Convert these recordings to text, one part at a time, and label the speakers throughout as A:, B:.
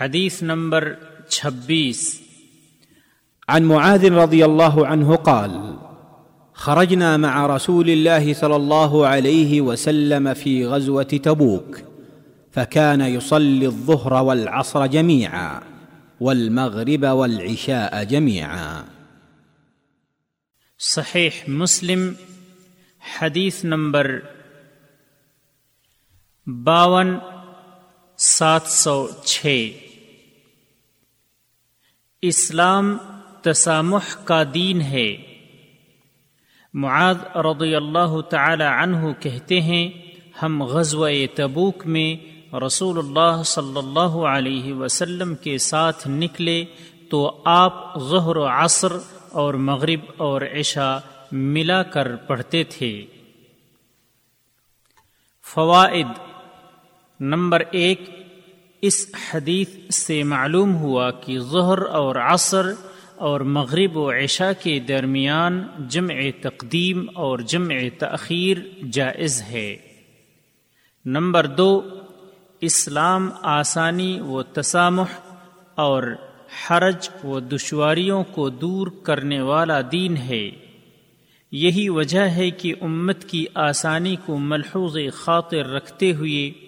A: حدیث نمبر چھبیس۔
B: عن معاذ رضي الله عنه قال خرجنا مع رسول الله صلى الله عليه وسلم في غزوه تبوك فكان يصلي الظهر والعصر جميعا والمغرب والعشاء جميعا
A: صحیح مسلم حدیث نمبر باون سات سو چھ۔ اسلام تسامح کا دین ہے۔ معاذ رضی اللہ تعالی عنہ کہتے ہیں، ہم غزوہ تبوک میں رسول اللہ صلی اللہ علیہ وسلم کے ساتھ نکلے تو آپ ظہر و عصر اور مغرب اور عشاء ملا کر پڑھتے تھے۔ فوائد، نمبر ایک اس حدیث سے معلوم ہوا کہ ظہر اور عصر اور مغرب و عشاء کے درمیان جمع تقدیم اور جمع تأخیر جائز ہے۔ نمبر دو، اسلام آسانی و تسامح اور حرج و دشواریوں کو دور کرنے والا دین ہے۔ یہی وجہ ہے کہ امت کی آسانی کو ملحوظ خاطر رکھتے ہوئے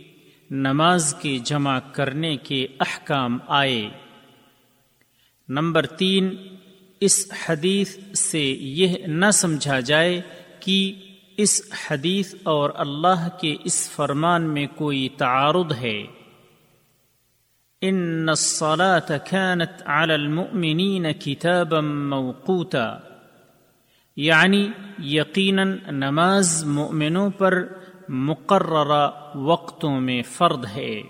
A: نماز کے جمع کرنے کے احکام آئے۔ نمبر تین، اس حدیث سے یہ نہ سمجھا جائے کہ اس حدیث اور اللہ کے اس فرمان میں کوئی تعارض ہے۔ ان الصلاة كانت على المؤمنين كتابا موقوتا یعنی یقیناً نماز مؤمنوں پر مقررہ وقتوں میں فرد ہے۔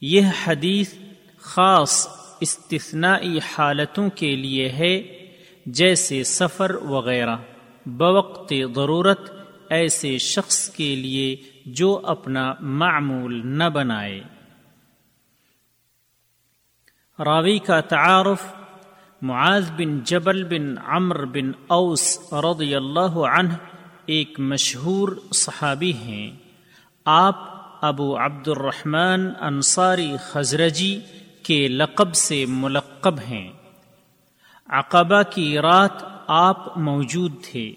A: یہ حدیث خاص استثنائی حالتوں کے لیے ہے، جیسے سفر وغیرہ۔ بوقت ضرورت ایسے شخص کے لیے جو اپنا معمول نہ بنائے۔ راوی کا تعارف، معاذ بن جبل بن عمر بن اوس رضی اللہ عنہ ایک مشہور صحابی ہیں۔ آپ ابو عبد الرحمن انصاری خزرجی کے لقب سے ملقب ہیں۔ عقبہ کی رات آپ موجود تھے۔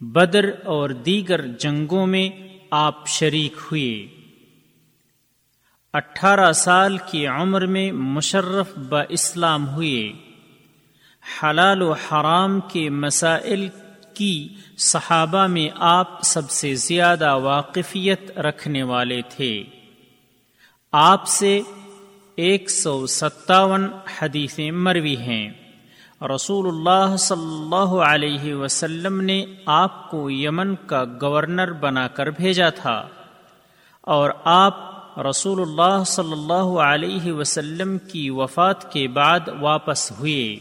A: بدر اور دیگر جنگوں میں آپ شریک ہوئے۔ اٹھارہ سال کی عمر میں مشرف با اسلام ہوئے۔ حلال و حرام کے مسائل کی صحابہ میں آپ سب سے زیادہ واقفیت رکھنے والے تھے۔ آپ سے ایک سو ستاون حدیثیں مروی ہیں۔ رسول اللہ صلی اللہ علیہ وسلم نے آپ کو یمن کا گورنر بنا کر بھیجا تھا۔ اور آپ رسول اللہ صلی اللہ علیہ وسلم کی وفات کے بعد واپس ہوئے۔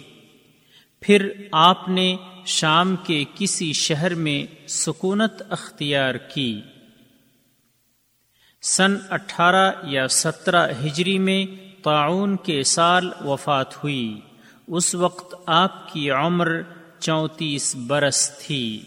A: پھر آپ نے شام کے کسی شہر میں سکونت اختیار کی۔ سن اٹھارہ یا سترہ ہجری میں تعاون کے سال وفات ہوئی۔ اس وقت آپ کی عمر چونتیس برس تھی۔